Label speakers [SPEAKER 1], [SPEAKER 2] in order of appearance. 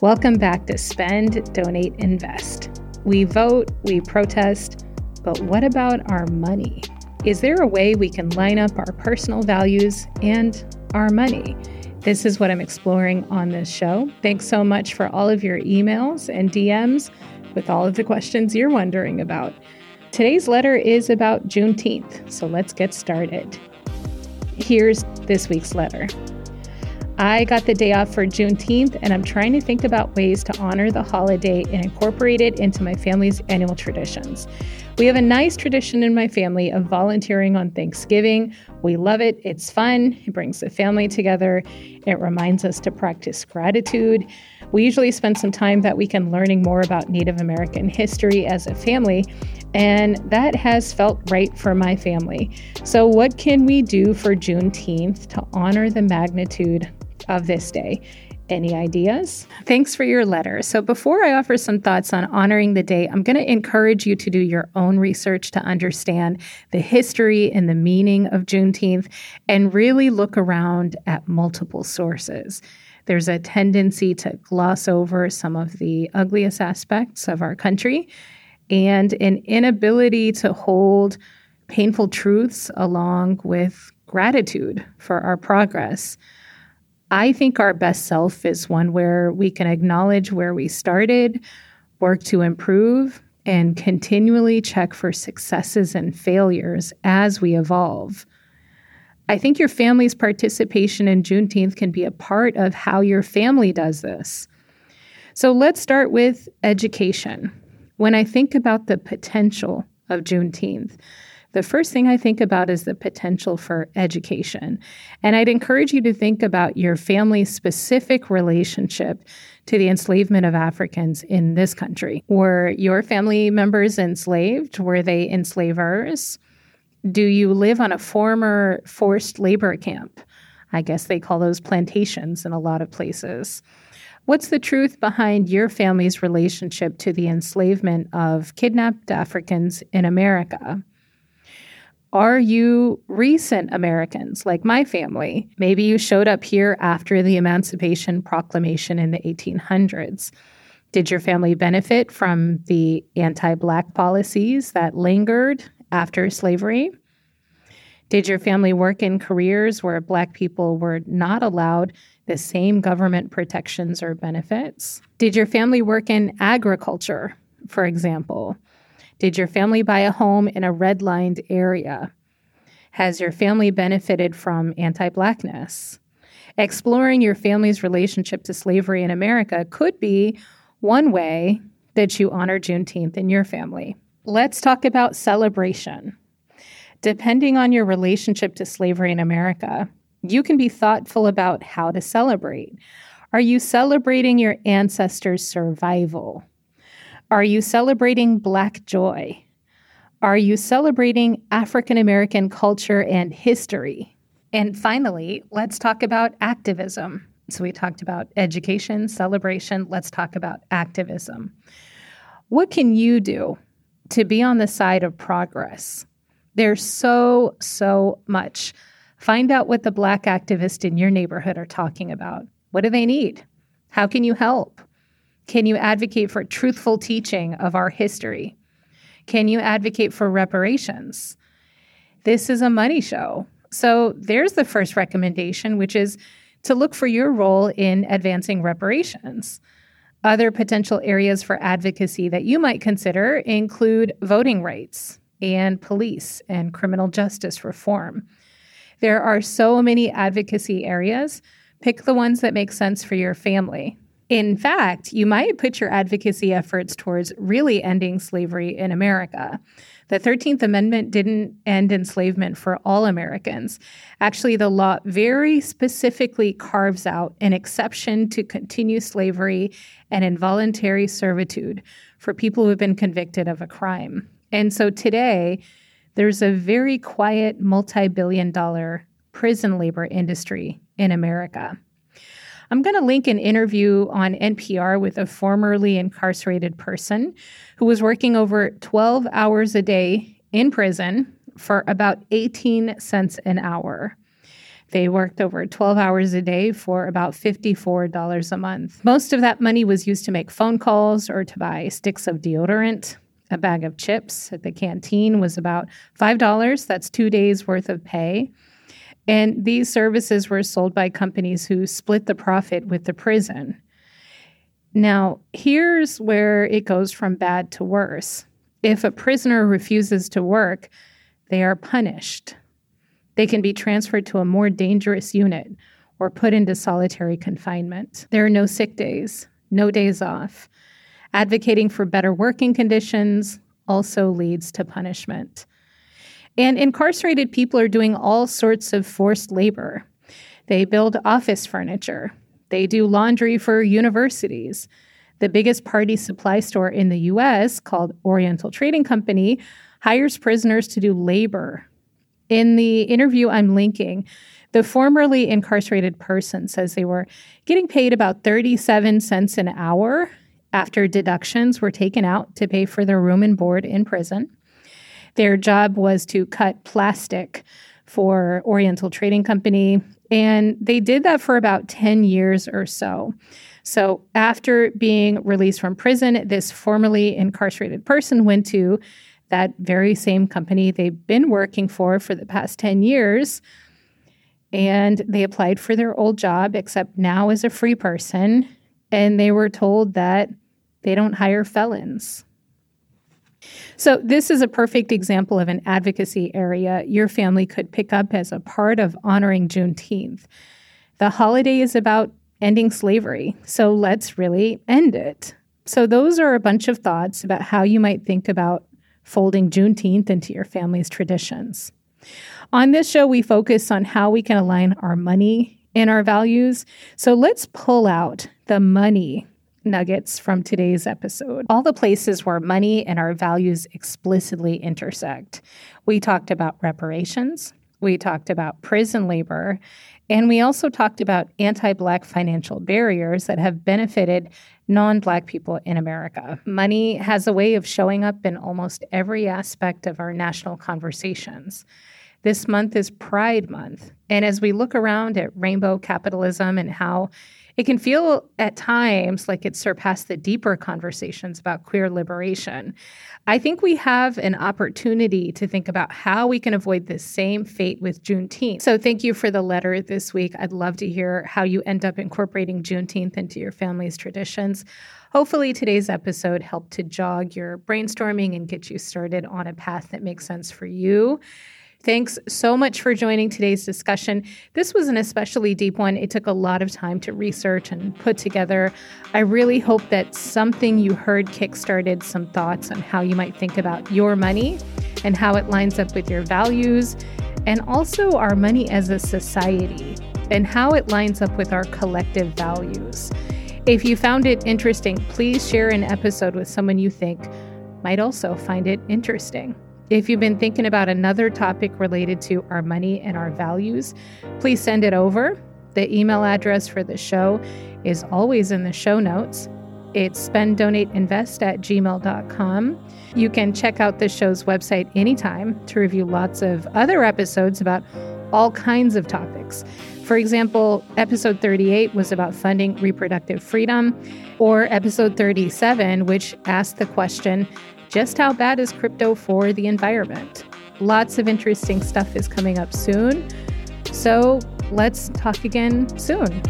[SPEAKER 1] Welcome back to Spend, Donate, Invest. We vote, we protest, but what about our money? Is there a way we can line up our personal values and our money? This is what I'm exploring on this show. Thanks so much for all of your emails and DMs with all of the questions you're wondering about. Today's letter is about Juneteenth, so let's get started. Here's this week's letter. I got the day off for Juneteenth, and I'm trying to think about ways to honor the holiday and incorporate it into my family's annual traditions. We have a nice tradition in my family of volunteering on Thanksgiving. We love it, it's fun, it brings the family together, it reminds us to practice gratitude. We usually spend some time that weekend learning more about Native American history as a family, and that has felt right for my family. So, what can we do for Juneteenth to honor the magnitude of this day. Any ideas? Thanks for your letter. So, before I offer some thoughts on honoring the day, I'm going to encourage you to do your own research to understand the history and the meaning of Juneteenth and really look around at multiple sources. There's a tendency to gloss over some of the ugliest aspects of our country and an inability to hold painful truths along with gratitude for our progress. I think our best self is one where we can acknowledge where we started, work to improve, and continually check for successes and failures as we evolve. I think your family's participation in Juneteenth can be a part of how your family does this. So let's start with education. When I think about the potential of Juneteenth, the first thing I think about is the potential for education. And I'd encourage you to think about your family's specific relationship to the enslavement of Africans in this country. Were your family members enslaved? Were they enslavers? Do you live on a former forced labor camp? I guess they call those plantations in a lot of places. What's the truth behind your family's relationship to the enslavement of kidnapped Africans in America? Are you recent Americans like my family? Maybe you showed up here after the Emancipation Proclamation in the 1800s. Did your family benefit from the anti Black policies that lingered after slavery? Did your family work in careers where Black people were not allowed the same government protections or benefits? Did your family work in agriculture, for example? Did your family buy a home in a redlined area? Has your family benefited from anti Blackness? Exploring your family's relationship to slavery in America could be one way that you honor Juneteenth in your family. Let's talk about celebration. Depending on your relationship to slavery in America, you can be thoughtful about how to celebrate. Are you celebrating your ancestors' survival? Are you celebrating Black joy? Are you celebrating African American culture and history? And finally, let's talk about activism. So, we talked about education, celebration. Let's talk about activism. What can you do to be on the side of progress? There's so, so much. Find out what the Black activists in your neighborhood are talking about. What do they need? How can you help? Can you advocate for truthful teaching of our history? Can you advocate for reparations? This is a money show. So there's the first recommendation, which is to look for your role in advancing reparations. Other potential areas for advocacy that you might consider include voting rights and police and criminal justice reform. There are so many advocacy areas. Pick the ones that make sense for your family. In fact, you might put your advocacy efforts towards really ending slavery in America. The 13th Amendment didn't end enslavement for all Americans. Actually, the law very specifically carves out an exception to continue slavery and involuntary servitude for people who have been convicted of a crime. And so today, there's a very quiet multi billion dollar prison labor industry in America. I'm going to link an interview on NPR with a formerly incarcerated person who was working over 12 hours a day in prison for about 18 cents an hour. They worked over 12 hours a day for about $54 a month. Most of that money was used to make phone calls or to buy sticks of deodorant. A bag of chips at the canteen was about $5. That's two days worth of pay. And these services were sold by companies who split the profit with the prison. Now, here's where it goes from bad to worse. If a prisoner refuses to work, they are punished. They can be transferred to a more dangerous unit or put into solitary confinement. There are no sick days, no days off. Advocating for better working conditions also leads to punishment. And incarcerated people are doing all sorts of forced labor. They build office furniture, they do laundry for universities. The biggest party supply store in the US, called Oriental Trading Company, hires prisoners to do labor in the interview I'm linking, the formerly incarcerated person says they were getting paid about 37 cents an hour after deductions were taken out to pay for their room and board in prison. Their job was to cut plastic for Oriental Trading Company, and they did that for about 10 years or so. So, after being released from prison, this formerly incarcerated person went to that very same company they've been working for for the past 10 years. And they applied for their old job, except now as a free person. And they were told that they don't hire felons. So, this is a perfect example of an advocacy area your family could pick up as a part of honoring Juneteenth. The holiday is about ending slavery, so let's really end it. So, those are a bunch of thoughts about how you might think about folding Juneteenth into your family's traditions. On this show, we focus on how we can align our money and our values. So let's pull out the money nuggets from today's episode. All the places where money and our values explicitly intersect. We talked about reparations, we talked about prison labor, and we also talked about anti Black financial barriers that have benefited non Black people in America. Money has a way of showing up in almost every aspect of our national conversations. This month is Pride Month. And as we look around at rainbow capitalism and how it can feel at times like it's surpassed the deeper conversations about queer liberation. I think we have an opportunity to think about how we can avoid the same fate with Juneteenth. So, thank you for the letter this week. I'd love to hear how you end up incorporating Juneteenth into your family's traditions. Hopefully, today's episode helped to jog your brainstorming and get you started on a path that makes sense for you. Thanks so much for joining today's discussion. This was an especially deep one. It took a lot of time to research and put together. I really hope that something you heard kickstarted some thoughts on how you might think about your money and how it lines up with your values, and also our money as a society and how it lines up with our collective values. If you found it interesting, please share an episode with someone you think might also find it interesting. If you've been thinking about another topic related to our money and our values, please send it over. The email address for the show is always in the show notes. It's spend, donate, invest at gmail.com. You can check out the show's website anytime to review lots of other episodes about all kinds of topics. For example, episode 38 was about funding reproductive freedom, or episode 37, which asked the question just how bad is crypto for the environment? Lots of interesting stuff is coming up soon. So let's talk again soon.